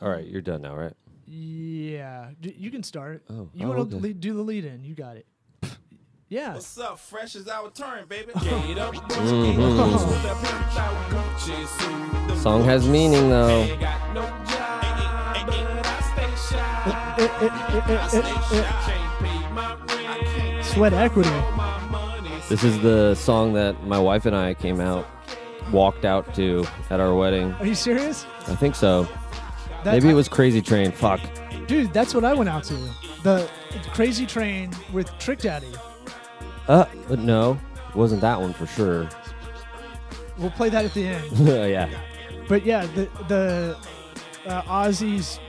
All right, you're done now, right? Yeah, D- you can start. Oh, you oh, want to okay. do the lead in? You got it. Yeah. What's up? Fresh is our turn, baby. Mm-hmm. Song has meaning though. Got no job, but I stay. Can't pay my rent. Sweat equity. This is the song that my wife and I came out, walked out to at our wedding. Are you serious? I think so. Maybe it was Crazy Train. Fuck. Dude, that's what I went out to. The Crazy Train with Trick Daddy. Uh, but no, it wasn't that one for sure. We'll play that at the end. yeah, But yeah, the the uh, Ozzy's.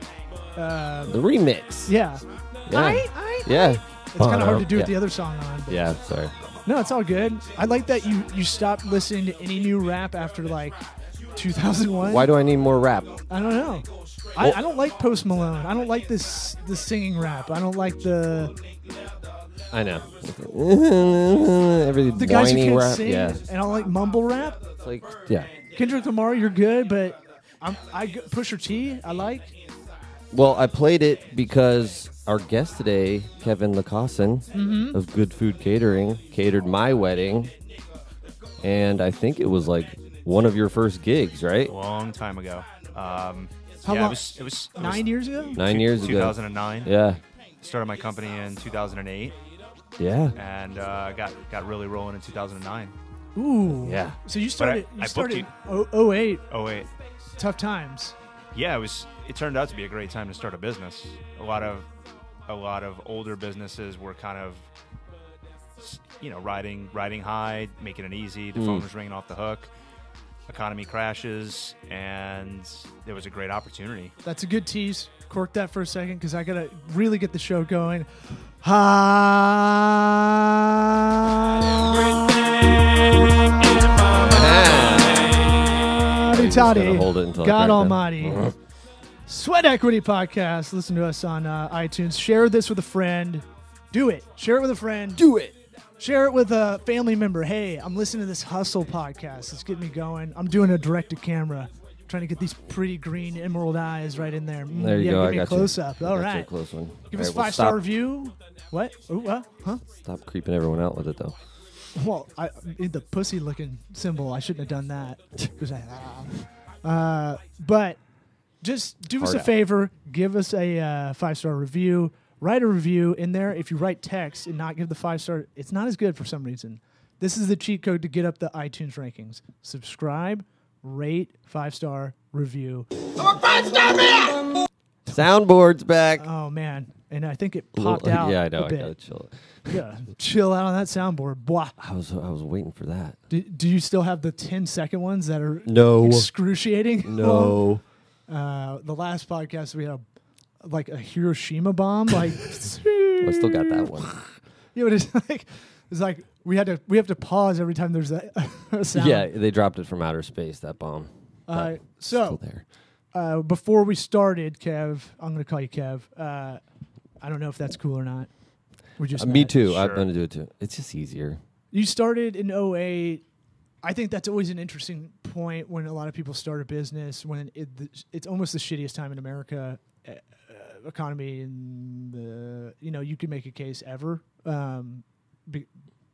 Uh, the remix. yeah. Yeah. I, I, Yeah. It's kind of hard to do yeah. with the other song on. But Yeah, sorry. No, it's all good. I like that you you stopped listening to any new rap after like 2001. Why do I need more rap? I don't know. I, I don't like Post Malone. I don't like this the singing rap. I don't like the I know. Every the guys who whiny can't rap. sing. Yeah. And I don't like mumble rap. It's like, yeah. Kendrick Lamar, you're good, but I'm I g- Pusha T. I like. Well, I played it because our guest today, Kevin Lacassin Mm-hmm. of Good Food Catering, catered my wedding, and I think it was like one of your first gigs, right? long time ago. Um, How yeah, long- It was, it was it Nine was years ago. Nine years ago. 2009. Yeah, Started my company in 2008, yeah, and uh, got got really rolling in 2009. Ooh. yeah. So you I- started. I you booked started. you- Oh, oh eight. Oh Tough times. yeah, it was. It turned out to be a great time to start a business. A lot of a lot of older businesses were kind of you know riding riding high, making it easy. The phone was ringing off the hook. Economy crashes, and there was a great opportunity. That's a good tease. Cork that for a second because I gotta really get the show going. Howdy, toddy. hold it until God. Almighty. Uh-huh. Sweat Equity Podcast. Listen to us on uh, iTunes. Share this with a friend. Do it. Share it with a friend. Do it. Share it with a family member. Hey, I'm listening to this Hustle podcast. It's getting me going. I'm doing a direct to camera, trying to get these pretty green emerald eyes right in there. Mm, There you yeah, go. Give I me got a close you. up. All right. close one. Give All us a right, well, five star review. What? Oh, what? Huh? Stop creeping everyone out with it though. Well, I the pussy looking symbol. I shouldn't have done that. Uh, but just do us a out. favor. Give us a uh, five star review. Write a review in there. If you write text and not give the five star, it's not as good for some reason. This is the cheat code to get up the iTunes rankings. Subscribe, rate, five star review. Soundboard's back. Oh man, and I think it A little- popped out. Yeah, I know. A I bit. gotta chill. Yeah, chill out on that soundboard. Blah. I was I was waiting for that. Do, do you still have the 10 second ones that are No. excruciating? No. Uh, the last podcast we had a, like a Hiroshima bomb. Like I still got that one. Yeah, know, it's like it's like we had to we have to pause every time there's a, a sound. Yeah, they dropped it from outer space. That bomb. Uh, But so still there. uh, before we started, Kev, I'm going to call you Kev. Uh, I don't know if that's cool or not. We're just Uh, me met. too. I'm gonna do it too. It's just easier. You started in 08. I think that's always an interesting point when a lot of people start a business when it, it's almost the shittiest time in America uh, economy and the you know you could make a case ever. Um, be,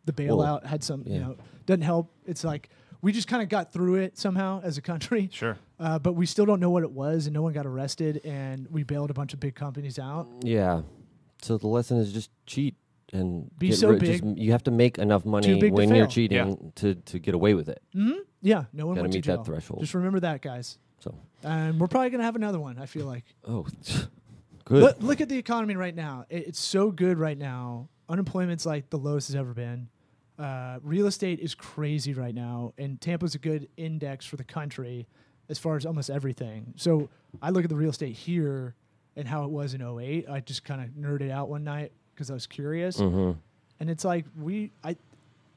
the bailout had some you know doesn't help. It's like we just kind of got through it somehow as a country. Sure. Uh, but we still don't know what it was, and no one got arrested, and we bailed a bunch of big companies out. Yeah. So the lesson is just cheat and Be get so rid- just- big. you have to make enough money when you're fail. cheating to to get away with it. Mm-hmm. Yeah, no one Gotta went to meet that threshold. Just remember that, guys. So And we're probably gonna have another one. I feel like. oh, good. Look, look at the economy right now. It, it's so good right now. Unemployment's like the lowest it's ever been. Uh, real estate is crazy right now, and Tampa's a good index for the country as far as almost everything. So I look at the real estate here and how it was in 08. I just kind of nerded out one night because I was curious, Mhm. and it's like we I.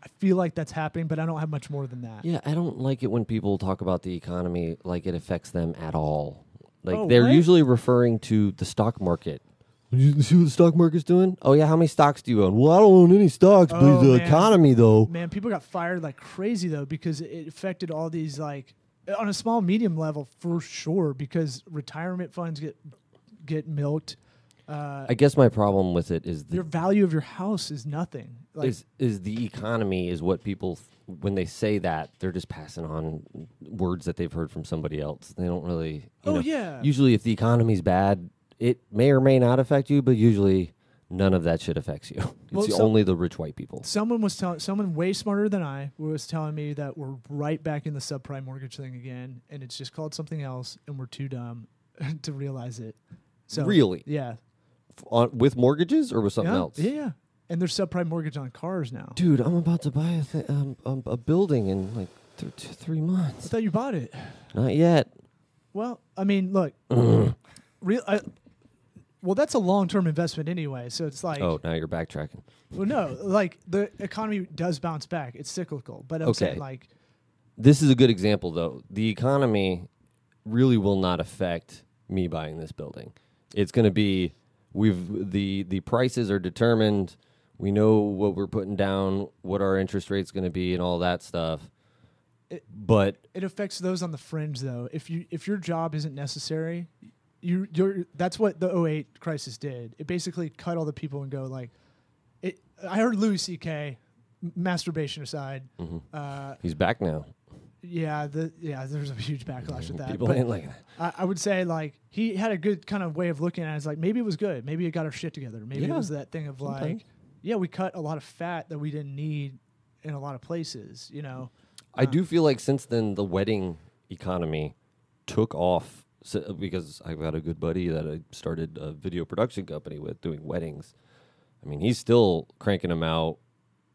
I feel like that's happening, but I don't have much more than that. Yeah, I don't like it when people talk about the economy like it affects them at all. Like Oh, they're what? usually referring to the stock market. You see what the stock market's doing? Oh yeah, how many stocks do you own? Well, I don't own any stocks, Oh, but the man. economy though. Man, people got fired like crazy though because it affected all these like on a small medium level for sure because retirement funds get get milked. Uh, I guess my problem with it is the your value of your house is nothing. Like is is the economy is what people th- when they say that they're just passing on words that they've heard from somebody else. They don't really. Oh, know, yeah. Usually, if the economy's bad, it may or may not affect you, but usually none of that shit affects you. It's Well, the so- only the rich white people. someone was telling someone way smarter than I was telling me that we're right back in the subprime mortgage thing again, and it's just called something else, and we're too dumb to realize it. So Really? yeah, On, with mortgages or with something yeah, else? yeah, yeah. And there's subprime mortgage on cars now. Dude, I'm about to buy a, th- um, um, a building in like th- two, three I months. thought you bought it. Not yet. Well, I mean, look, real. I, well, that's a long-term investment anyway. So it's like, Oh, now you're backtracking. well, no, like the economy does bounce back. It's cyclical, but I'm saying Okay. like, This is a good example, though. The economy really will not affect me buying this building. It's going to be we've the the prices are determined. We know what we're putting down, what our interest rate's going to be, and all that stuff. It- but it affects those on the fringe though. If you if your job isn't necessary, you you're that's what the 08 crisis did. It basically cut all the people and go like, it. I heard Louis C.K. Masturbation aside, Mm-hmm. uh, he's back now. Yeah, the yeah, there's a huge backlash with that. People But- ain't. I, I would say like he had a good kind of way of looking at it. It's like maybe it was good. Maybe it got our shit together. Maybe it Yeah, was that thing of sometimes. like, yeah, we cut a lot of fat that we didn't need in a lot of places. You know, I do uh, feel like since then the wedding economy took off so, because I've got a good buddy that I started a video production company with doing weddings. I mean, he's still cranking them out.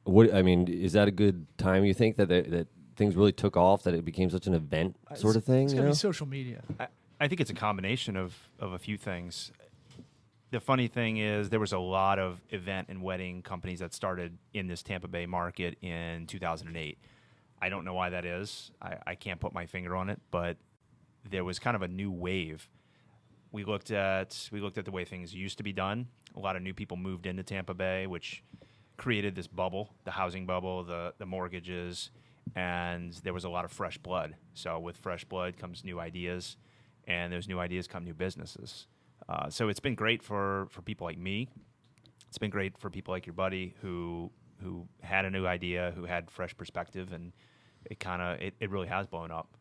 What I mean, is that a good time? You think that they, that things really took off, that it became such an event sort of thing? It's you gonna know? be social media. I, I think it's a combination of, of a few things. The funny thing is, there was a lot of event and wedding companies that started in this Tampa Bay market in 2008. I don't know why that is. I, I can't put my finger on it, but there was kind of a new wave. We looked at we looked at the way things used to be done. A lot of new people moved into Tampa Bay, which created this bubble, the housing bubble, the the mortgages, and there was a lot of fresh blood. So with fresh blood comes new ideas, and those new ideas come new businesses. Uh, so it's been great for for people like me. It's been great for people like your buddy who who had a new idea, who had fresh perspective, and it kind of it, it really has blown up.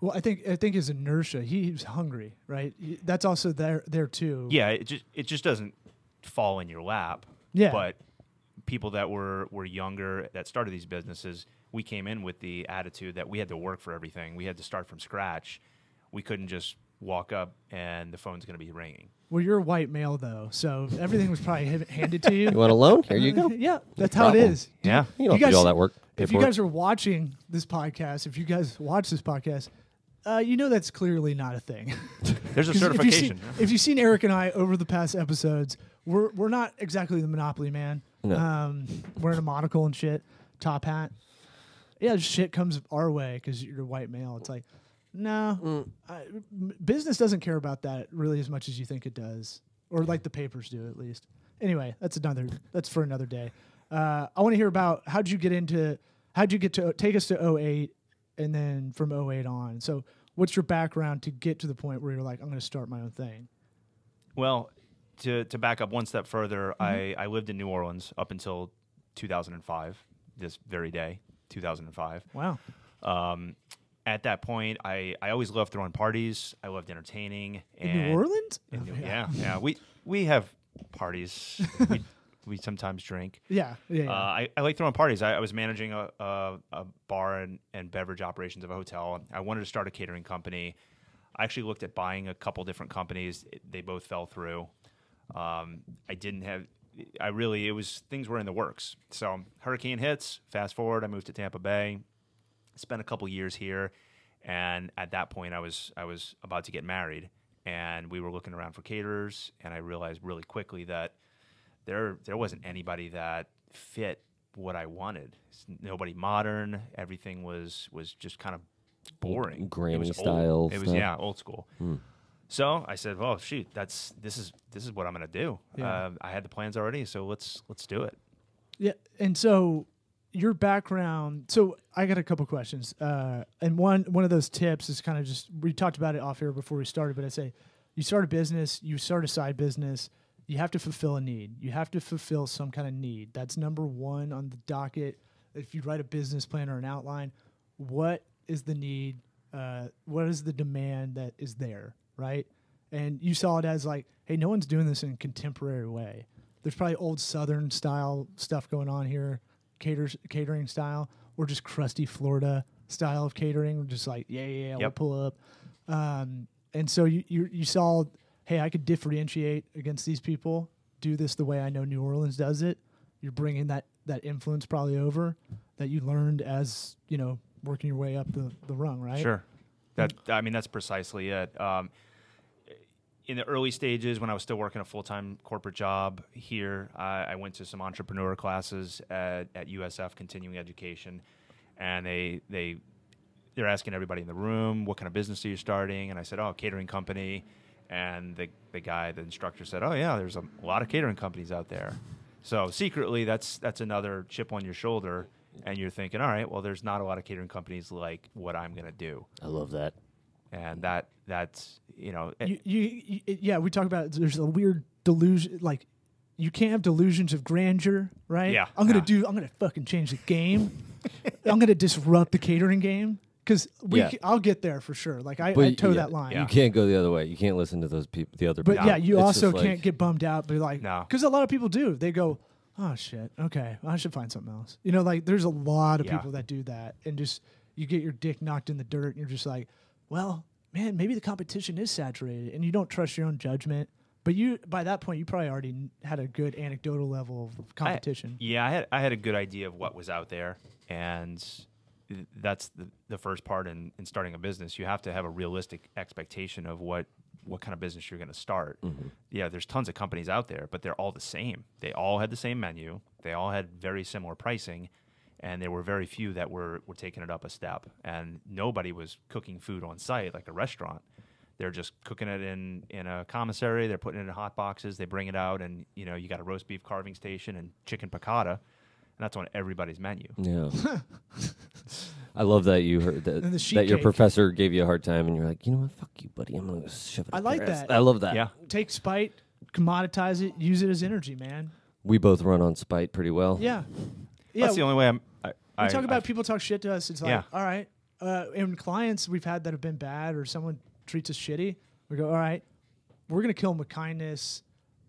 Well, I think I think his inertia. He was hungry, right? That's also there there too. Yeah, it just it just doesn't fall in your lap. Yeah. But people that were were younger that started these businesses, we came in with the attitude that we had to work for everything. We had to start from scratch. We couldn't just walk up and the phone's going to be ringing. Well, you're a white male though, so everything was probably handed to you. You want a loan? Here you go. yeah, that's how it problem. is. Yeah. You don't You guys- do all that work. Pay If you for it. guys are watching this podcast, if you guys watch this podcast, uh, you know that's clearly not a thing. There's a 'Cause If you've, seen, certification. if you've seen Eric and I over the past episodes, we're we're not exactly the Monopoly man. No. Um, wearing a monocle and shit, top hat. Yeah, shit comes our way because you're a white male. It's like, no, Mm. I, m- business doesn't care about that really as much as you think it does, or like the papers do at least. Anyway, that's another. That's for another day. Uh, I want to hear about how did you get into, how did you get to take us to 08 and then from 08 on. So, what's your background to get to the point where you're like, I'm going to start my own thing? Well, to to back up one step further, I, I lived in New Orleans up until 2005, this very day, 2005. Wow. Um, at that point, I, I always loved throwing parties. I loved entertaining. In New Orleans? in Oh, New- yeah, yeah. We we have parties. we, we sometimes drink. Yeah. Yeah. yeah. Uh, I, I like throwing parties. I, I was managing a, a, a bar and, and beverage operations of a hotel. I wanted to start a catering company. I actually looked at buying a couple different companies. They both fell through. Um, I didn't have. I really it was things were in the works. So hurricane hits. Fast forward, I moved to Tampa Bay. Spent a couple years here, and at that point, I was I was about to get married, and we were looking around for caterers, and I realized really quickly that there there wasn't anybody that fit what I wanted. Nobody modern. Everything was was just kind of boring. It Grammy was old. style It was yeah, old school. Hmm. So I said, "Well, shoot, that's this is this is what I'm going to do." Yeah. Uh, I had the plans already, so let's let's do it. yeah. And so your background. So I got a couple questions, uh, and one one of those tips is kind of just we talked about it off here before we started, but I say you start a business, you start a side business, you have to fulfill a need. You have to fulfill some kind of need. That's number one on the docket. If you write a business plan or an outline, what is the need? Uh, what is the demand that is there, right? And you saw it as like, hey, no one's doing this in a contemporary way. There's probably old Southern style stuff going on here, caters, catering style, or just crusty Florida style of catering. Just like, yeah, yeah, yeah, we'll pull up. Um, and so you, you you saw, hey, I could differentiate against these people. Do this the way I know New Orleans does it. You're bringing that that influence probably over that you learned as you know working your way up the the rung, right? Sure. That I mean, that's precisely it. Um, in the early stages, when I was still working a full time corporate job here, I, I went to some entrepreneur classes at, at USF Continuing Education, and they they they're asking everybody in the room what kind of business are you starting, and I said, oh, catering company, and the the guy, the instructor said, oh yeah, there's a lot of catering companies out there. So secretly, that's that's another chip on your shoulder, and you're thinking, all right, well, there's not a lot of catering companies like what I'm gonna do I love that. And that that's you know you, you, you yeah we talk about there's a weird delusion like you can't have delusions of grandeur right Yeah, i'm gonna yeah. do i'm gonna fucking change the game i'm gonna disrupt the catering game because we Yeah. ca- i'll get there for sure like i, But I toe yeah, that line You can't go the other way. You can't listen to those people. The other. but people. yeah you It's also can't get bummed out but like No. because a lot of people do they go oh shit okay i should find something else you know like there's a lot of Yeah. people that do that and just you get your dick knocked in the dirt and you're just like well man maybe the competition is saturated and you don't trust your own judgment but you by that point you probably already had a good anecdotal level of I- competition yeah, I had I had a good idea of what was out there, and that's the the first part in, in starting a business. You have to have a realistic expectation of what what kind of business you're going to start. Mm-hmm. Yeah, there's tons of companies out there, but they're all the same. They all had the same menu. They all had very similar pricing, and there were very few that were were taking it up a step. And nobody was cooking food on site like a restaurant. They're just cooking it in in a commissary. They're putting it in hot boxes. They bring it out, and you know you got a roast beef carving station and chicken piccata, and that's on everybody's menu. Yeah. I love that you heard that, And the sheet that your cake. professor gave you a hard time, and you're like, you know what, fuck you, buddy. I'm gonna shove it. I up like your ass." that. I love that. Yeah, take spite commoditize it use it as energy man We both run on spite pretty well. yeah yeah that's the only way I'm. I, we I, talk I- about people talk shit to us. It's like, Yeah. all right. Uh, and clients we've had that have been bad or someone treats us shitty, we go, all right, we're gonna kill them with kindness,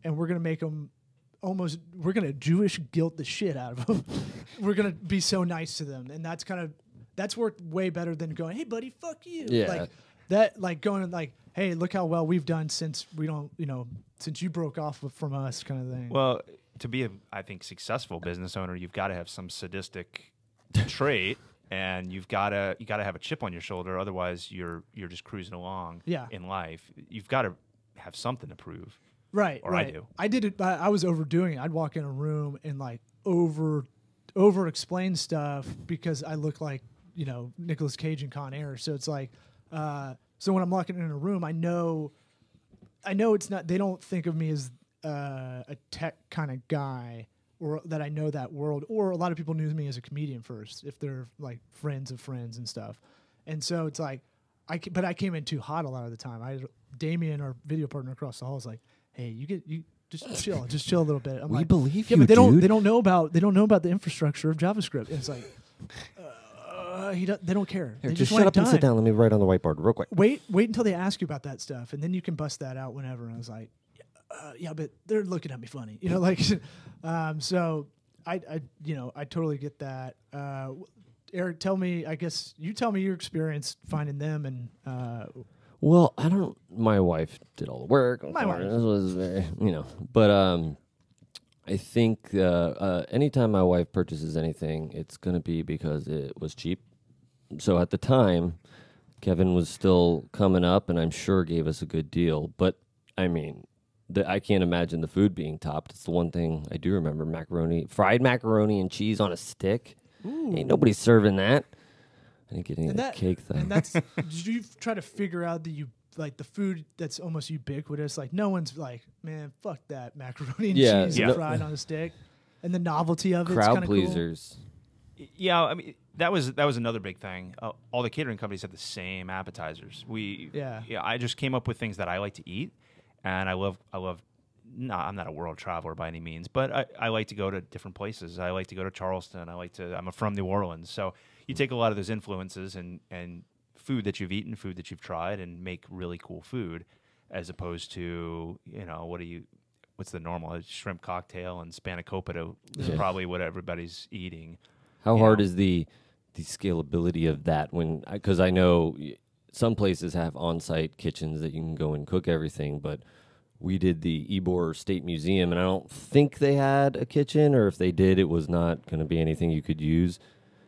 and we're gonna make them almost. We're gonna Jewish guilt the shit out of them. we're gonna be so nice to them, and that's kind of that's worked way better than going, hey buddy, fuck you. Yeah. Like that, like going like, hey, look how well we've done since we don't, you know, since you broke off from us, kind of thing. Well, to be a, I think, successful business owner, you've got to have some sadistic trait, and you've got to you got to have a chip on your shoulder. Otherwise, you're you're just cruising along Yeah. in life. You've got to have something to prove. Right, Or I right. do. I did it. I, I was overdoing it. I'd walk in a room and like over, over explain stuff because I look like you know Nicolas Cage and Con Air. So it's like, uh, so when I'm walking in a room, I know, I know it's not. They don't think of me as uh, a tech kind of guy, or that I know that world. Or a lot of people knew me as a comedian first, if they're like friends of friends and stuff. And so it's like, I but I came in too hot a lot of the time. I Damien, our video partner across the hall, is like, "Hey, you get you just chill, just chill a little bit." I'm We like, believe yeah, you, but they don't they don't know about they don't know about the infrastructure of JavaScript. And it's like, uh, he don't, they don't care. Here, they just, just, shut up and sit down. Let me write on the whiteboard real quick. Wait, wait until they ask you about that stuff, and then you can bust that out whenever. And I was like, uh, yeah, but they're looking at me funny, you know, like, um, so I, I, you know, I totally get that. Uh, Eric, tell me, I guess you tell me your experience finding them, and uh, Well, I don't. My wife did all the work. My wife. This was very, you know. But um, I think uh, uh, anytime my wife purchases anything, it's gonna be because it was cheap. So at the time, Kevin was still coming up, and I'm sure gave us a good deal. But I mean, the, I can't imagine the food being topped. It's the one thing I do remember: macaroni, fried macaroni and cheese on a stick. Ain't nobody serving that. I didn't get any of and that that cake though. and that's did you try to figure out the you like the food that's almost ubiquitous? Like no one's like, man, fuck that macaroni and Yeah, cheese no- fried on a stick, and the novelty of it's crowd kind of cool. pleasers. Yeah, I mean that was that was another big thing. Uh, all the catering companies have the same appetizers. We Yeah. yeah. I just came up with things that I like to eat, and I love I love. No, I'm not a world traveler by any means, but I, I like to go to different places. I like to go to Charleston. I like to. I'm from New Orleans, so you mm. take a lot of those influences and and food that you've eaten, food that you've tried, and make really cool food, as opposed to you know what do you what's the normal A shrimp cocktail and spanakopita is Yeah. probably what everybody's eating. How hard know. is the the scalability of that? When because I know y- some places have on-site kitchens that you can go and cook everything, but we did the Ybor State Museum, and I don't think they had a kitchen, or if they did, it was not going to be anything you could use.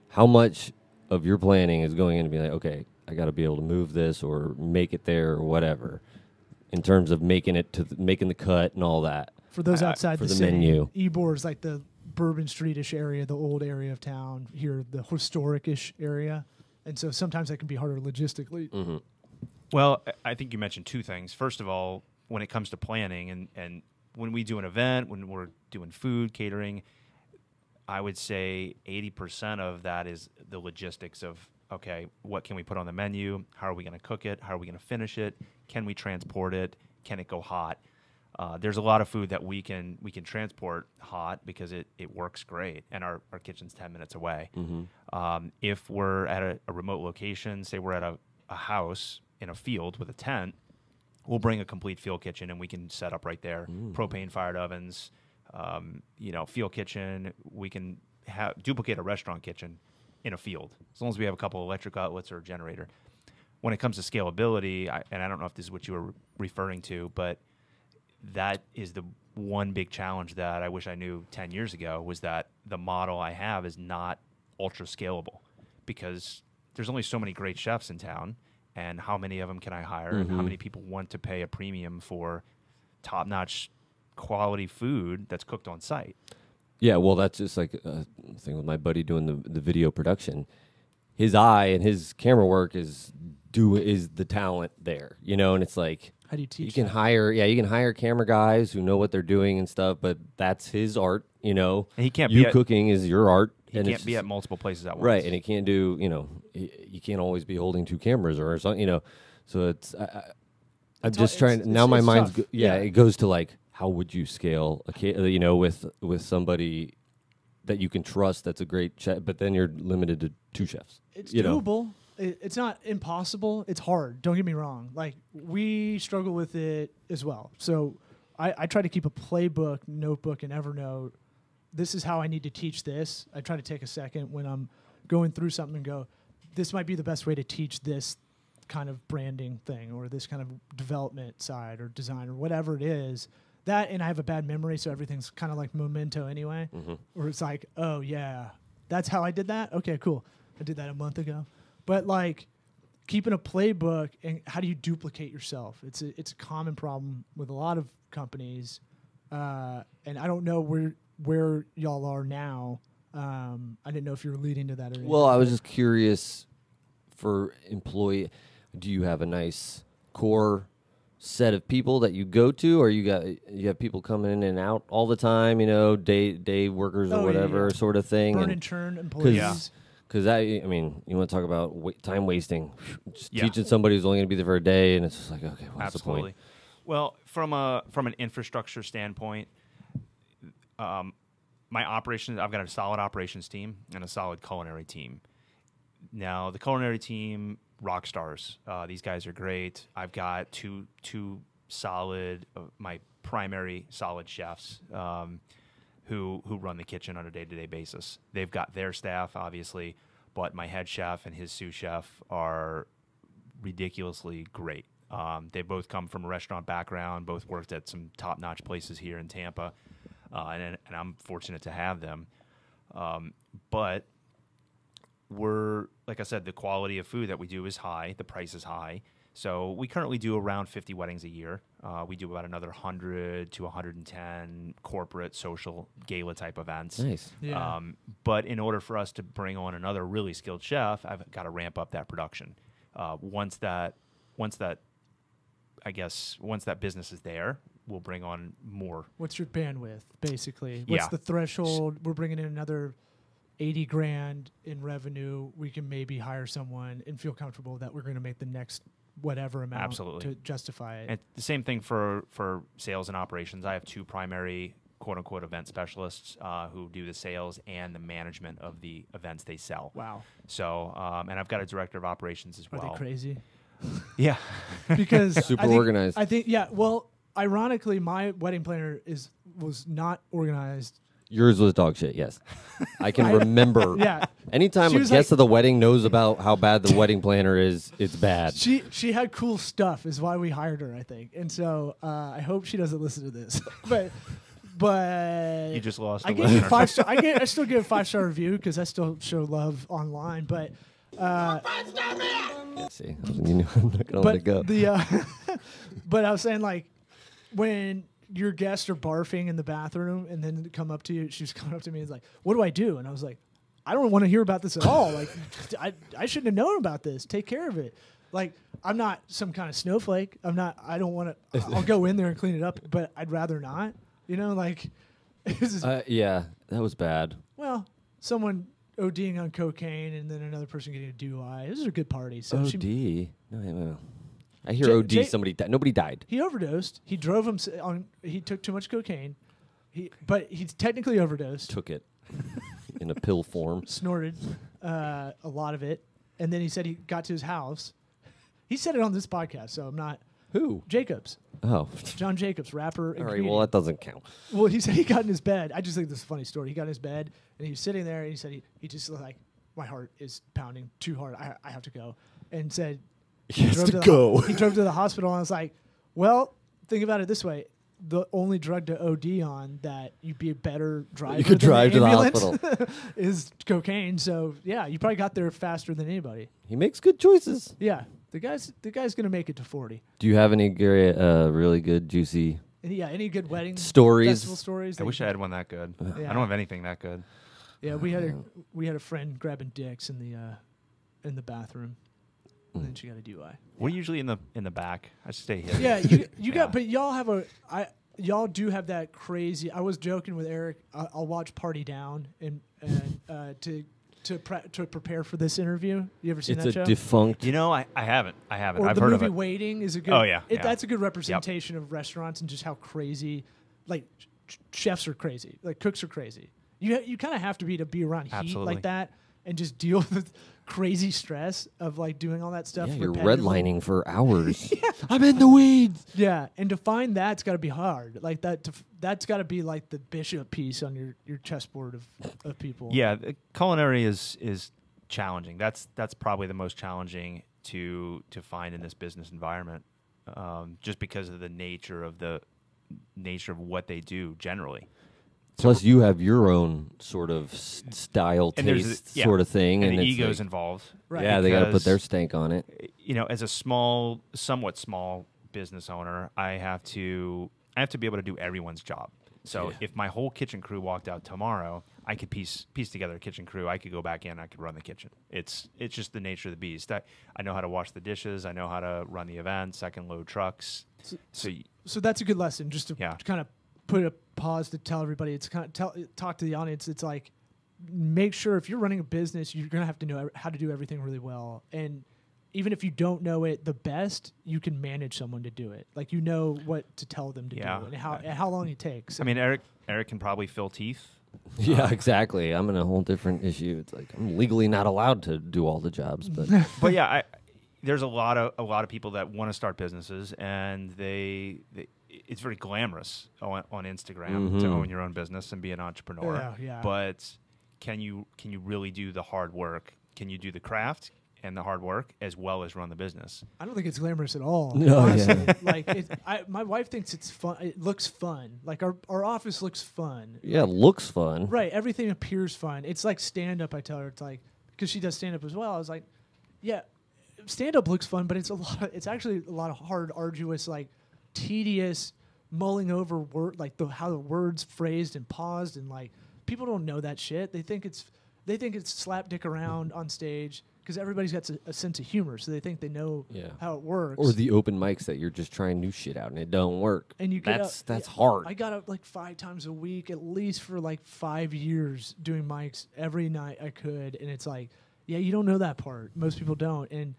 How much of your planning is going in to be like, okay, I got to be able to move this or make it there or whatever, in terms of making it to th- making the cut and all that. For those I- outside for the, the city, menu. Ybor is like the Bourbon Streetish area, the old area of town. Here, the historicish area, and so sometimes that can be harder logistically. Mm-hmm. Well, I- I think you mentioned two things. First of all, when it comes to planning and, and when we do an event, when we're doing food, catering, I would say 80% of that is the logistics of, okay, what can we put on the menu? How are we going to cook it? How are we going to finish it? Can we transport it? Can it go hot? Uh, there's a lot of food that we can we can transport hot because it, it works great and our, our kitchen's 10 minutes away. Um, if we're at a, a remote location, say we're at a, a house in a field with a tent, we'll bring a complete field kitchen and we can set up right there. Propane fired ovens, um, you know, field kitchen. We can ha- duplicate a restaurant kitchen in a field as long as we have a couple of electric outlets or a generator. When it comes to scalability, I, and I don't know if this is what you were referring to, but that is the one big challenge that I wish I knew 10 years ago was that the model I have is not ultra scalable because there's only so many great chefs in town and how many of them can I hire and how mm-hmm. many people want to pay a premium for top-notch quality food that's cooked on site. Yeah, well, that's just like a thing with my buddy doing the the video production. His eye and his camera work is do is the talent there, you know, and it's like How do you teach? you can that? hire, yeah, you can hire camera guys who know what they're doing and stuff, but that's his art, you know. And he can't you be at- cooking is your art, He and can't it's be just- at multiple places at once. right, and he can't do, you know, he, you can't always be holding two cameras or something, you know. So it's I, I, I'm It's just hu- trying. it's- now it's- my it's mind's go, yeah, Yeah. it goes to like how would you scale a ca- you know with with somebody that you can trust that's a great chef, but then you're limited to two chefs. It's you know. It's not impossible. It's hard. Don't get me wrong. Like we struggle with it as well. So I, I try to keep a playbook, notebook, and Evernote. This is how I need to teach this. I try to take a second when I'm going through something and go, this might be the best way to teach this kind of branding thing or this kind of development side or design or whatever it is. That and I have a bad memory, so everything's kind of like memento anyway. Mm-hmm. Or it's like, oh yeah, that's how I did that. Okay, cool. I did that a month ago. But like keeping a playbook and how do you duplicate yourself? It's a it's a common problem with a lot of companies, uh, and I don't know where where y'all are now. Um, I didn't know if you were leading to that or Well, anything. I was just curious for employee. Do you have a nice core set of people that you go to, or you got you have people coming in and out all the time? You know, day day workers Oh, or yeah, whatever yeah. sort of thing. burn and- and churn employees. Because I, I mean, you want to talk about wa- time wasting? Just Yeah. teaching somebody who's only going to be there for a day, and it's just like, okay, what's Absolutely. the point? Well, from a from an infrastructure standpoint, um, my operations I've got a solid operations team and a solid culinary team. Now the culinary team, rock stars. Uh, these guys are great. I've got two two solid uh, my primary solid chefs. Um, who who run the kitchen on a day to day basis. They've got their staff, obviously, but my head chef and his sous chef are ridiculously great. Um, they both come from a restaurant background, both worked at some top notch places here in Tampa, uh, and, and I'm fortunate to have them. Um, but we're, like I said, the quality of food that we do is high, the price is high. So we currently do around 50 weddings a year. Uh, we do about another 100 to 110 corporate, social, gala type events. Nice. Yeah. Um, but in order for us to bring on another really skilled chef, I've got to ramp up that production. Uh, once that, once that, I guess, once that business is there, we'll bring on more. What's your bandwidth, basically? What's Yeah. the threshold? We're bringing in another 80 grand in revenue, we can maybe hire someone and feel comfortable that we're going to make the next whatever amount Absolutely. to justify it. And the same thing for for sales and operations. I have two primary quote unquote event specialists uh, who do the sales and the management of the events they sell. wow. So, um, and I've got a director of operations as Are well. they crazy? Yeah. because Super I think- organized. I think yeah. Well, ironically, my wedding planner is was not organized. Yours was dog shit. Yes, I can I- remember. Yeah, Anytime She a was guest like- of the wedding knows about how bad the wedding planner is, it's bad. she she had cool stuff, is why we hired her, I think. And so uh, I hope she doesn't listen to this, but but You just lost I a gave you listener. five star. I get I still give a five star review because I still show love online, but. Uh, See, you know, I'm not gonna let it but go. the uh, but I was saying like when your guests are barfing in the bathroom and then come up to you, she's coming up to me and is like, "What do I do?" And I was like, "I don't want to hear about this at all. Like, I I shouldn't have known about this. Take care of it. Like, I'm not some kind of snowflake. I'm not. I don't want to. I'll go in there and clean it up, but I'd rather not. You know, like, Uh, yeah, that was bad. well, someone ODing on cocaine and then another person getting a DUI. This is a good party. So she OD. No, no, no. I hear J- OD. J- somebody died. Nobody died. he overdosed. He drove him on. He took too much cocaine. He, but he's technically overdosed. Took it in a pill form. Snorted uh, a lot of it, and then he said he got to his house. He said it on this podcast, so I'm not Who? Jacobs, Oh, John Jacobs, rapper. All right. comedian. Well, that doesn't count. Well, he said he got in his bed. I just think this is a funny story. He got in his bed and he was sitting there and he said he, he just like, my heart is pounding too hard. I, I have to go. And said, He has drove to the go. ho- he drove to the hospital and I was like, well, think about it this way. The only drug to OD on that you'd be a better driver you could than drive to the ambulance is cocaine. So yeah, you probably got there faster than anybody. He makes good choices. Yeah, the guy's the guy's gonna make it to forty. Do you have any Gary, uh, really good, juicy? Yeah, any good wedding Stories? festival stories? I wish I had one that good. I don't have anything that good. Yeah, we had a we had a friend grabbing dicks in the uh, in the bathroom, and then she got a DUI. We're usually in the in the back. I stay here. Yeah, you you Yeah. got, but y'all have a I y'all do have that crazy. I was joking with Eric. I, I'll watch Party Down and and uh, to to pre- to prepare for this interview. You ever seen that? show? It's a defunct. You know, I, I haven't. I haven't. or I've the heard movie of it. Waiting is a good. Oh, yeah, it, yeah. that's a good representation of restaurants and just how crazy, like ch- chefs are crazy, like cooks are crazy. You ha- you kind of have to be to be around heat like that and just deal with crazy stress of like doing all that stuff. Yeah, you're redlining for hours. yeah. I'm in the weeds. Yeah, and to find that's got to be hard. Like that. To, f- that's got to be like the bishop piece on your your chessboard of of people. Yeah, the culinary is is challenging. That's that's probably the most challenging to to find in this business environment, um, just because of the nature of the nature of what they do generally. Plus, you have your own sort of s- style, And there's a- taste, yeah, sort of thing, and, and, the it's egos like- involved. Right. Yeah, they got to put their stank on it. you know, as a small, somewhat small business owner, I have to I have to be able to do everyone's job. So Yeah. if my whole kitchen crew walked out tomorrow, I could piece piece together a kitchen crew. I could go back in. I could run the kitchen. It's it's just the nature of the beast. I, I know how to wash the dishes. I know how to run the events. I can load trucks. So, y- So that's a good lesson. Just to, Yeah. kind of put a pause to tell everybody. It's kind of tell talk to the audience. It's like make sure if you're running a business, you're gonna have to know how to do everything really well. And even if you don't know it the best, you can manage someone to do it. Like you know what to tell them to Yeah. do and how and how long it takes. I mean, Eric Eric can probably fill teeth. Yeah, exactly. I'm in a whole different issue. It's like I'm legally not allowed to do all the jobs, but but yeah, I, there's a lot of a lot of people that want to start businesses, and they, they it's very glamorous on, on Instagram to Mhm. own your own business and be an entrepreneur. Yeah, yeah. But can you can you really do the hard work? Can you do the craft and the hard work as well as run the business? I don't think it's glamorous at all. No, honestly. yeah. like it, I, my wife thinks it's fun. It looks fun. Like our our office looks fun. yeah, it looks fun. Right. Everything appears fun. It's like stand up. I tell her it's like because she does stand up as well. I was like, yeah, stand up looks fun, but it's a lot. Of, it's actually a lot of hard, arduous, like tedious mulling over word, like the how the words phrased and paused, and like people don't know that shit. They think it's they think it's slap dick around on stage because everybody's got a, a sense of humor, so they think they know Yeah. how it works. Or the open mics that you're just trying new shit out and it don't work. and you get that's up- that's yeah, hard. I got up like five times a week, at least for like five years, doing mics every night I could, and it's like, yeah, you don't know that part. Most people don't, and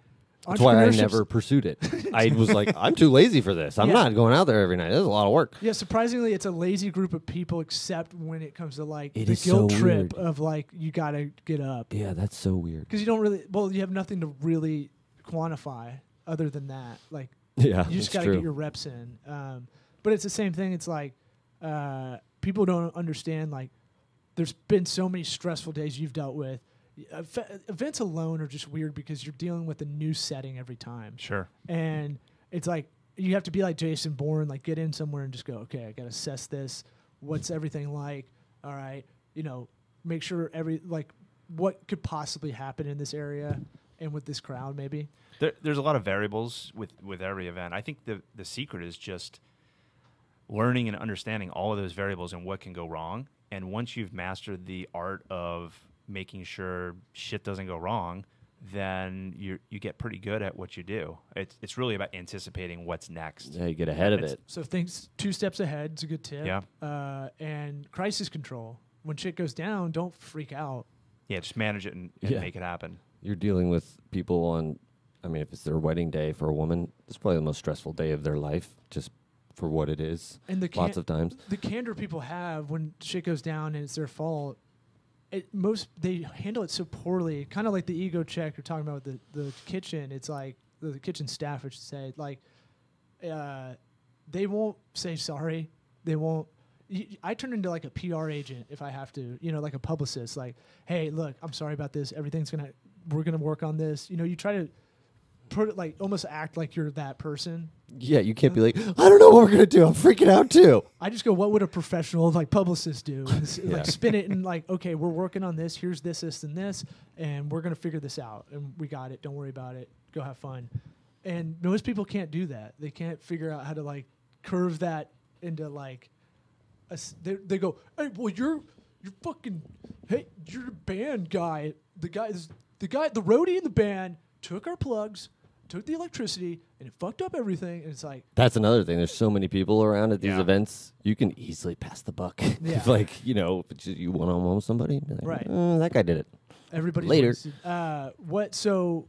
That's why I never pursued it. I was like, I'm too lazy for this. I'm Yeah. not going out there every night. This is a lot of work. Yeah, surprisingly, it's a lazy group of people, except when it comes to like It the is guilt so trip weird. of like you gotta get up Yeah, that's so weird. because you don't really. Well, you have nothing to really quantify other than that. Like Yeah, you just gotta true. get your reps in. Um, but it's the same thing. It's like uh, people don't understand. Like there's been so many stressful days you've dealt with. Uh, Ev- Events alone are just weird because you're dealing with a new setting every time Sure. and it's like you have to be like Jason Bourne, like get in somewhere and just go, okay, I got to assess this. What's everything like? All right, you know, make sure every like what could possibly happen in this area and with this crowd, maybe. There, there's a lot of variables with, with every event. I think the, the secret is just learning and understanding all of those variables and what can go wrong. And once you've mastered the art of making sure shit doesn't go wrong, then you you get pretty good at what you do. It's it's really about anticipating what's next. Yeah, you get ahead of It's- it. So things two steps ahead is a good tip. Yeah. Uh, and crisis control. When shit goes down, don't freak out. Yeah, just manage it and, and Yeah. make it happen. You're dealing with people on. I mean, if it's their wedding day for a woman, it's probably the most stressful day of their life, just for what it is. And the Lots of times. the candor people have when shit goes down and it's their fault. It most they handle it so poorly, kind of like the ego check you're talking about with the the kitchen. It's like the, kitchen staff, I should say, like uh, they won't say sorry. They won't. I turn into like a PR agent if I have to, you know, like a publicist. Like, hey, look, I'm sorry about this. Everything's gonna, we're gonna work on this. You know, you try to put it like almost act like you're that person. Yeah, you can't be like, I don't know what we're gonna do. I'm freaking out too. I just go, what would a professional like publicist do? And s- Yeah. Like spin it and like, okay, we're working on this. Here's this, this, and this, and we're gonna figure this out. And we got it. Don't worry about it. Go have fun. And most people can't do that. They can't figure out how to like curve that into like, a s they, they go, hey, well, you're you're fucking, hey, you're the band guy. The guy, is the guy, the roadie in the band took our plugs, took the electricity, and it fucked up everything. And it's like, That's another thing. There's so many people around at these Yeah. events. You can easily pass the buck. Yeah. if like you know, if it's just you one on one with somebody, be like, Right. "Uh, that guy did it. Everybody's Later. Uh, what? So,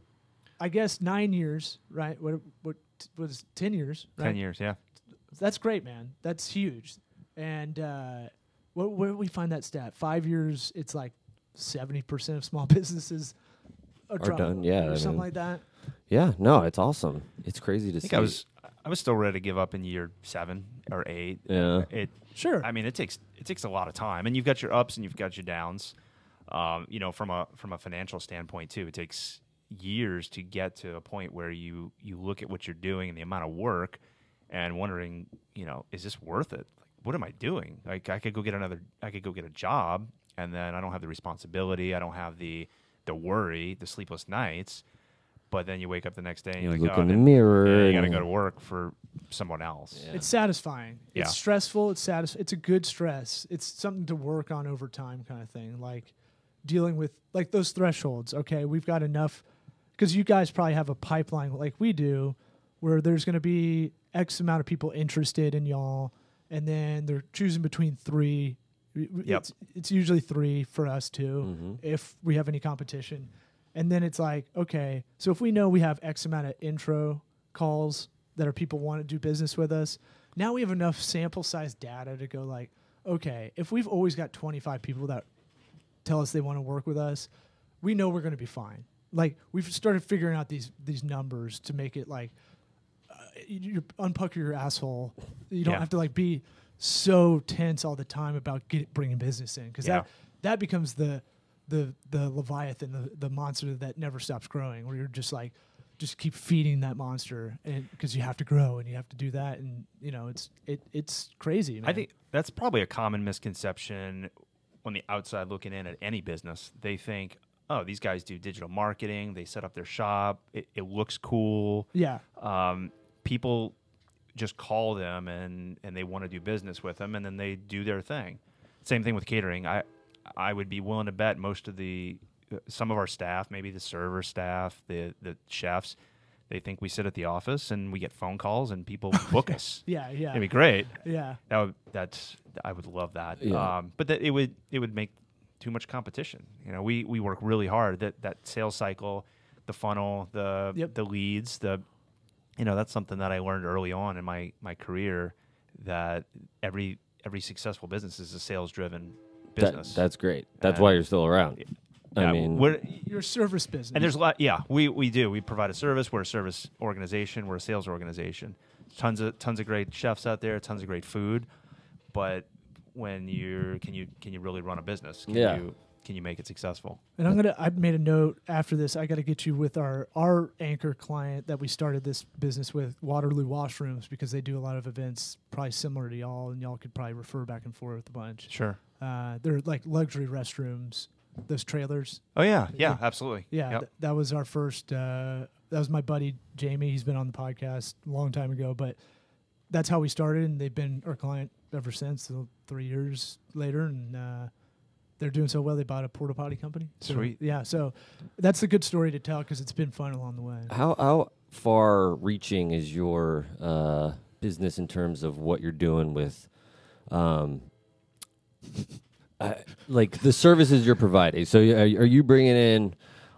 I guess nine years, right? What? What was ten years? Right? Ten years, yeah. That's great, man. That's huge. And uh, what, where do we find that stat? Five years. It's like seventy percent of small businesses are, Are done, done, yeah, or I something mean- like that. Yeah, no, it's awesome. It's crazy to I think see. I was I was still ready to give up in year seven or eight. Yeah. It Sure. I mean, it takes it takes a lot of time, and you've got your ups and you've got your downs. Um, you know, from a from a financial standpoint too, it takes years to get to a point where you you look at what you're doing and the amount of work, and wondering, you know, is this worth it? Like, what am I doing? Like, I could go get another, I could go get a job, and then I don't have the responsibility, I don't have the the worry, the sleepless nights. But then you wake up the next day and You you're like, look oh, in the man, mirror yeah, you got to and- go to work for someone else. Yeah. It's satisfying. Yeah. It's stressful. It's satis- It's a good stress. It's something to work on over time, kind of thing. Like dealing with like those thresholds. Okay, we've got enough because you guys probably have a pipeline like we do, where there's going to be X amount of people interested in y'all, and then they're choosing between three. W- w- Yep. It's, it's usually three for us too, Mhm. if we have any competition. And then it's like, okay, so if we know we have X amount of intro calls that are people want to do business with us, now we have enough sample size data to go like, okay, if we've always got 25 people that tell us they want to work with us, we know we're going to be fine. Like we've started figuring out these these numbers to make it like uh, you, you unpucker your asshole. You don't Yeah. have to like be so tense all the time about get, bringing business in because Yeah. that that becomes the the the leviathan, the the monster that never stops growing. Where you're just like just keep feeding that monster and because you have to grow and you have to do that and you know it's it it's crazy. Man. I think that's probably a common misconception on the outside looking in at any business. They think, oh, these guys do digital marketing. They set up their shop. It, it looks cool. yeah. Um, people just call them and, and they want to do business with them, and then they do their thing. Same thing with catering. I I would be willing to bet most of the uh, some of our staff, maybe the server staff, the the chefs, they think we sit at the office and we get phone calls and people book us. Yeah, yeah, It'd be great. yeah. That would, that's I would love that. Yeah. Um, but that it would it would make too much competition. You know, we we work really hard that that sales cycle, the funnel, the Yep. the leads, the you know that's something that I learned early on in my my career that every every successful business is a sales driven That- that's great. That's And- why you're still around. I mean, we're, Your service business. and there's a lot. Yeah, we we do. We provide a service. We're a service organization. We're a sales organization. Tons of tons of great chefs out there. Tons of great food. But when you're can you can you really run a business? Can Yeah. You, can you make it successful? And I'm gonna. I made a note after this. I got to get you with our our anchor client that we started this business with, Waterloo Washrooms, because they do a lot of events, probably similar to y'all, and y'all could probably refer back and forth a bunch. Sure. Uh, they're like luxury restrooms, those trailers. Oh yeah, yeah, absolutely. Yeah, Yep. th- that was our first. Uh, that was my buddy Jamie. He's been on the podcast a long time ago, but that's how we started, and they've been our client ever since. So three years later, and uh, they're doing so well. They bought a porta potty company. So, Sweet. Yeah, so that's a good story to tell because it's been fun along the way. how how far reaching is your uh, business in terms of what you're doing with, um, uh, like the services you're providing? So are, are you bringing in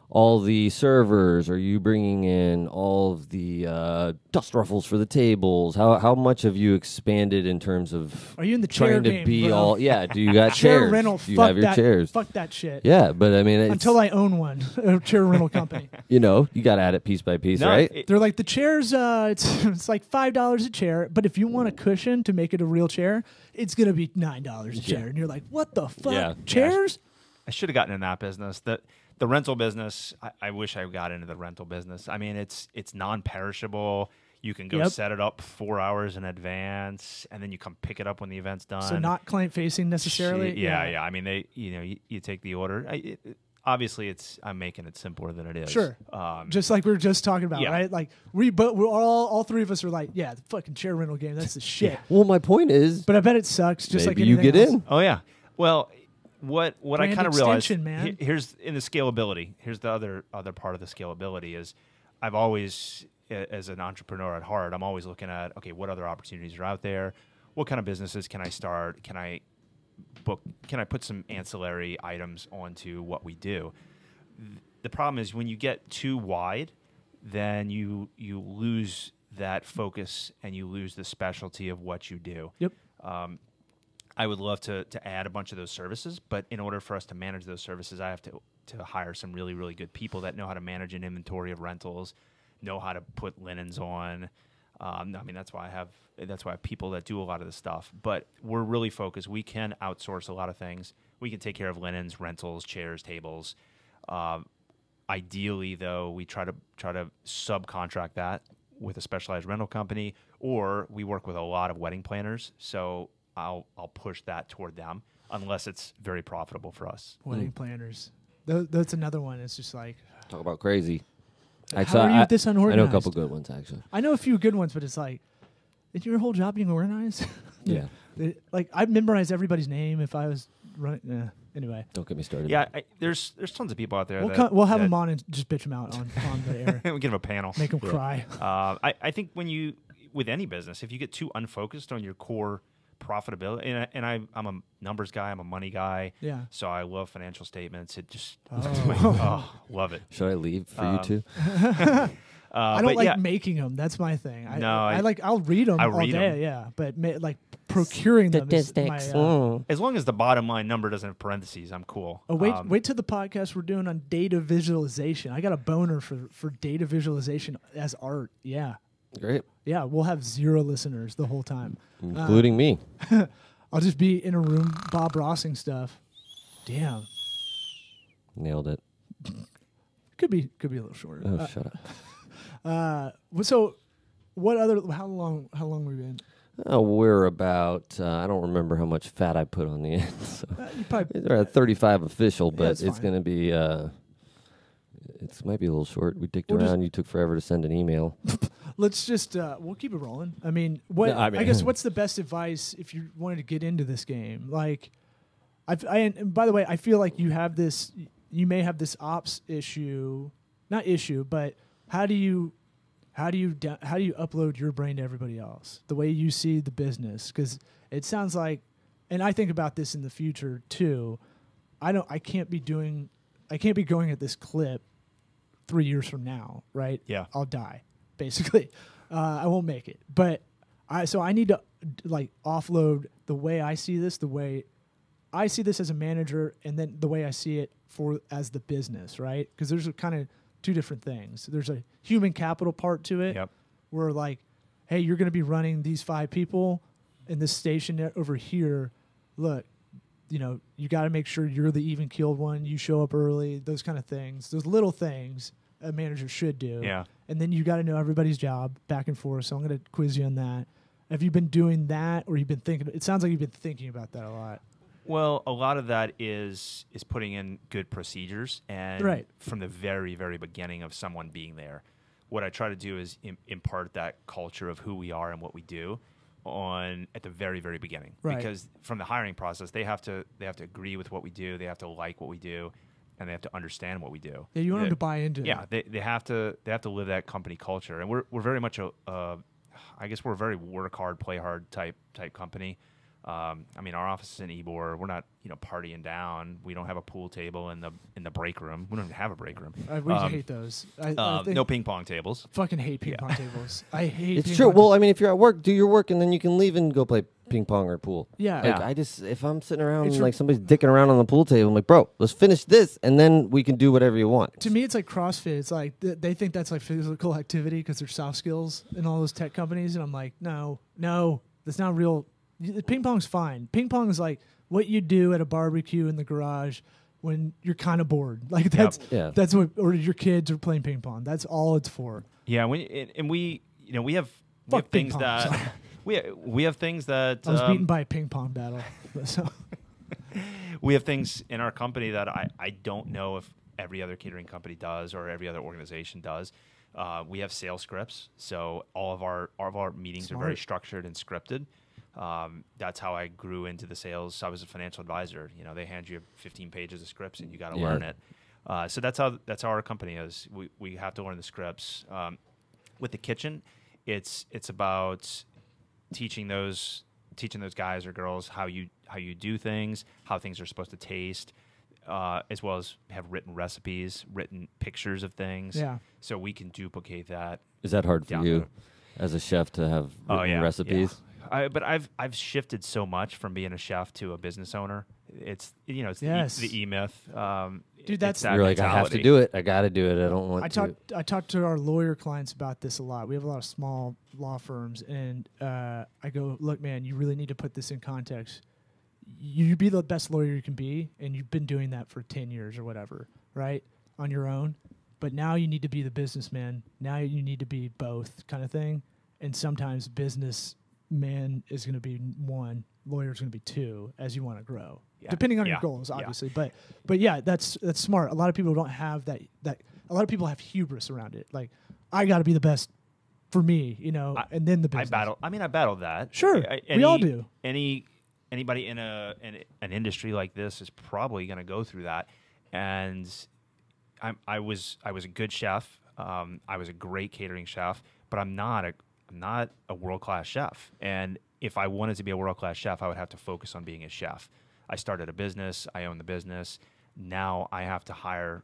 all the servers? Are you bringing in all of the uh, dust ruffles for the tables? How how much have you expanded in terms of Are you in the chair trying to game, be bro? all? Yeah, do you got chair chairs? rental? do you fuck have your that. chairs? Fuck that shit. Yeah, but I mean, it's, Until I own one, a chair rental company. you know, you got to add it piece by piece, No, right? it- They're like the chairs. Uh, it's it's like five dollars a chair, but if you want a cushion to make it a real chair, it's gonna be nine dollars a Yeah. chair. And you're like, what the fuck? Yeah. Chairs? I should have gotten in that business. The the rental business. I, I wish I got into the rental business. I mean, it's it's non perishable. You can go Yep. set it up four hours in advance, and then you come pick it up when the event's done. So not client facing necessarily. Shit, yeah, yeah, I mean, they, you know, you, you take the order. I, it, it- obviously, it's I'm making it simpler than it is. Sure. Um, Just like we were just talking about, Yeah. right? Like we, but we're all all three of us are like, yeah, the fucking chair rental game. That's the shit. Well, my point is, But I bet it sucks. Just like you get else. in. oh yeah. Well, what what I kind of realized man. here's in the scalability. Here's the other other part of the scalability is I've always as an entrepreneur at heart, I'm always looking at okay, what other opportunities are out there? What kind of businesses can I start? Can I book? Can I put some ancillary items onto what we do? The problem is when you get too wide, then you you lose that focus and you lose the specialty of what you do. Yep. Um, I would love to to add a bunch of those services, but in order for us to manage those services, I have to to hire some really really good people that know how to manage an inventory of rentals, know how to put linens on. Um, I mean, that's why I have that's why I have people that do a lot of this stuff. But we're really focused. We can outsource a lot of things. We can take care of linens, rentals, chairs, tables. Um, ideally, though, we try to try to subcontract that with a specialized rental company, or we work with a lot of wedding planners. So I'll I'll push that toward them unless it's very profitable for us. Wedding planners. Tho- that's another one. It's just like Talk about crazy. How are you I, this I know a couple good ones actually. I know a few good ones, but it's like, is your whole job being organized? Yeah. It- like I'd memorize everybody's name if I was running. Uh, anyway, Don't get me started. Yeah, I, there's there's tons of people out there. we'll that, co- we'll have them on and just bitch them out on, on the air, we give them a panel. make them Yeah. cry. Uh, I, I think when you with any business, if you get too unfocused on your core profitability, and, I, and I, I'm a numbers guy, I'm a money guy, Yeah. so I love financial statements. It just Oh. oh, love it. Should I leave for Um, you too? Uh, I don't like yeah, making them. That's my thing. I, No, I, I- like. I'll read them I all read day. 'em. Yeah, but ma- like procuring them is my. Statistics. Uh, Mm. as long as the bottom line number doesn't have parentheses, I'm cool. Oh wait! Um, wait till the podcast we're doing on data visualization. I got a boner for for data visualization as art. Yeah, Great. yeah. We'll have zero listeners the whole time. Including me. I'll just be in a room Bob Rossing stuff. Damn, Nailed it. could be could be a little shorter. Oh, Uh, shut up. Uh, so what other? How long? How long we been? Oh, we're about, uh, I don't remember how much fat I put on the end. So Uh, you probably They're at 35 official, but it's it's, going to be, uh, it might be a little short. We dicked We'll just- around. you took forever to send an email. let's just uh, we'll keep it rolling. I mean, what No, I I, mean- guess what's the best advice if you wanted to get into this game? Like, I've, I and by the way, I feel like you have this. you may have this ops issue, not issue, but how do you how do you da- how do you upload your brain to everybody else the way you see the business because it sounds like and i think about this in the future too i don't i can't be doing i can't be going at this clip three years from now right Yeah. i'll die basically uh, i won't make it but i so i need to like offload the way i see this the way I see this as a manager, and then the way I see it for as the business, right? Because there's kind of two different things. There's a human capital part to it, Yep. where like, hey, you're going to be running these five people in this station over here. Look, you know, you got to make sure you're the even keeled one. You show up early. Those kind of things. Those little things a manager should do. Yeah. And then you got to know everybody's job back and forth. So I'm going to quiz you on that. Have you been doing that, or you've been thinking? It sounds like you've been thinking about that a lot. Well, a lot of that is is putting in good procedures, and Right. from the very very beginning of someone being there, what I try to do is Im- impart that culture of who we are and what we do on at the very very beginning. Right. Because from the hiring process, they have to they have to agree with what we do, they have to like what we do, and they have to understand what we do. Yeah, you want The- them to buy into yeah, it. they, they have to they have to live that company culture, and we're we're very much a uh, I guess we're a very work hard, play hard type type company. Um, I mean, our office is in Ybor. We're not you know partying down. We don't have a pool table in the in the break room. We don't even have a break room. I, we Um, hate those. I, I um, think- no ping pong tables. fucking hate ping Yeah. pong tables. I hate. It's ping true. pong Well, I mean, if you're at work, do your work, and then you can leave and go play ping pong or pool. Yeah. Like, Yeah. I just if I'm sitting around It's and like somebody's dicking around on the pool table, I'm like, bro, let's finish this, and then we can do whatever you want. to me, it's like CrossFit. It's like th- they think that's like physical activity because they're soft skills in all those tech companies, and I'm like, no, no, that's not real. Y- Ping pong's fine. Ping pong is like what you do at a barbecue in the garage when you're kind of bored. Like that's Yeah. that's what, or your kids are playing ping pong. That's all it's for. Yeah, we and, and we you know we have we Fuck have ping things pong, that sorry. we we have things that I was um, beaten by a ping pong battle. so we have things in our company that I, I don't know if every other catering company does or every other organization does. Uh, we have sales scripts, so all of our all of our meetings are very structured and scripted. Um, that's how I grew into the sales. I was a financial advisor. You know, they hand you 15 pages of scripts and you got to Yeah. learn it. Uh, so that's how that's how our company is. We we have to learn the scripts. Um, with the kitchen, it's it's about teaching those teaching those guys or girls how you how you do things, how things are supposed to taste, uh, as well as have written recipes, written pictures of things. Yeah. So we can duplicate that. Is that hard for you there. as a chef to have Oh yeah, recipes? yeah. I, but I've I've shifted so much from being a chef to a business owner. It's you know it's Yes. the, e, the E Myth. Um, Dude, that's- that You're like, I have to do it. I got to do it. I don't want I to. talked I talked to our lawyer clients about this a lot. We have a lot of small law firms, and uh, I go, look, man, you really need to put this in context. You be the best lawyer you can be, and you've been doing that for ten years or whatever, right, on your own. But now you need to be the businessman. Now you need to be both, kind of thing. And sometimes business man is going to be one, lawyer is going to be two, as you want to grow, Yeah. depending on your Yeah. goals, Yeah. obviously. But but yeah, that's that's smart. A lot of people don't have that that. A lot of people have hubris around it. Like I got to be the best for me, you know, I- and then the business. I battle. I mean, I battled that. Sure, I- we all do. Any anybody in a in an industry like this is probably going to go through that. And I'm, I was I was a good chef. Um, I was a great catering chef, but I'm not a I'm not a world class chef. And if I wanted to be a world class chef, I would have to focus on being a chef. I started a business. I own the business. Now I have to hire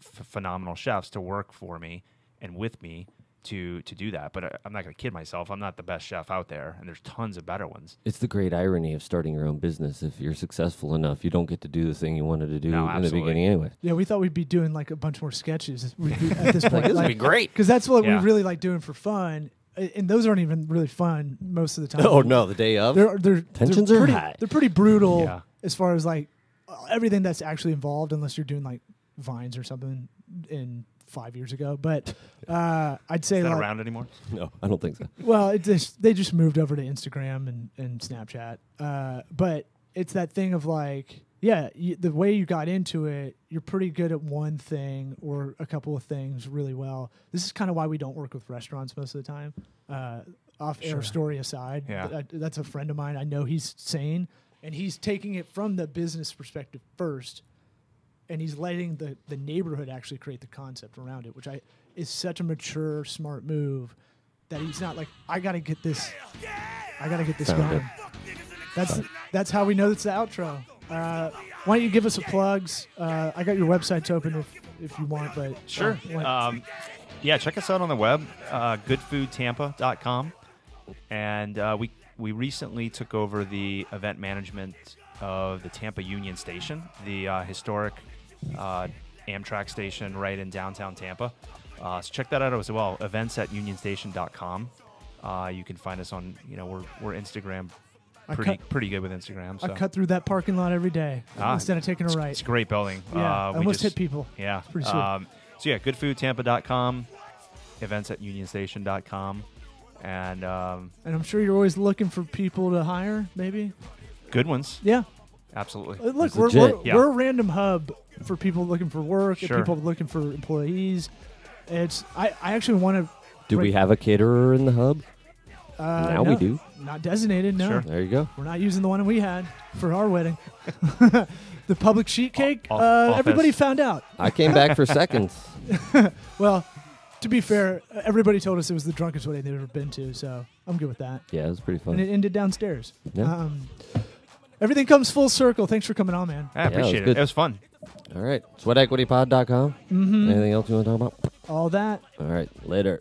f- phenomenal chefs to work for me and with me to to do that. But I, I'm not going to kid myself. I'm not the best chef out there, and there's tons of better ones. It's the great irony of starting your own business. If you're successful enough, you don't get to do the thing you wanted to do No, in the beginning anyway. Yeah, we thought we'd be doing like a bunch more sketches at this point. This would be great. because that's what Yeah. we really like doing for fun, A- and those aren't even really fun most of the time. Oh no, the day of. they're they're Tensions they're are pretty, high. They're pretty brutal Yeah. as far as like everything that's actually involved, unless you're doing like vines or something in five years ago. But uh, I'd say Is that like, around anymore? No, I don't think so. well, it just they just moved over to Instagram and, and Snapchat. Uh, but it's that thing of like, yeah, you, the way you got into it, you're pretty good at one thing or a couple of things really well. This is kind of why we don't work with restaurants most of the time. Uh, off air Sure. story aside, Yeah. th- that's a friend of mine. I know he's sane and he's taking it from the business perspective first. and he's letting the the neighborhood actually create the concept around it, which I is such a mature, smart move. That he's not like I got to get this, I got to get this Found going. it. That's that's how we know it's the outro. Uh, why don't you give us a plugs? Uh, I got your websites open if if you want, but Sure. uh, Um, yeah, check us out on the web, uh, goodfoodtampa.com. And uh, we we recently took over the event management of the Tampa Union Station, the uh, historic uh, Amtrak station right in downtown Tampa. Uh, so check that out as well. Events at unionstation.com. Uh, you can find us on, you know, we're, we're Instagram pretty cut- pretty good with Instagram. So I cut through that parking lot every day Ah, instead of taking a it's, right. it's a great building. Yeah, uh, we almost just- hit people. Yeah. pretty sweet. Um, so yeah, goodfoodtampa.com, events at unionstation.com, and um, And I'm sure you're always looking for people to hire. Maybe. good ones. Yeah. Absolutely. Uh, Look, we're, we're, Yeah. we're a random hub for people looking for work Sure. and people looking for employees. It's I, I actually want to. Do we have a caterer in the hub? Uh, Now we do. Not designated. No, Sure. There you go. we're not using the one we had for our wedding. the Publix sheet cake. Off- uh, everybody found out. I came back for seconds. Well, to be fair, everybody told us it was the drunkest wedding they've ever been to, so I'm good with that. Yeah, it was pretty fun. And it ended downstairs. Yeah. Um, everything comes full circle. Thanks for coming on, man. I it was appreciate it. It was fun. All right. Sweatequitypod.com. Mm-hmm. Anything else you want to talk about? All that. All right. Later.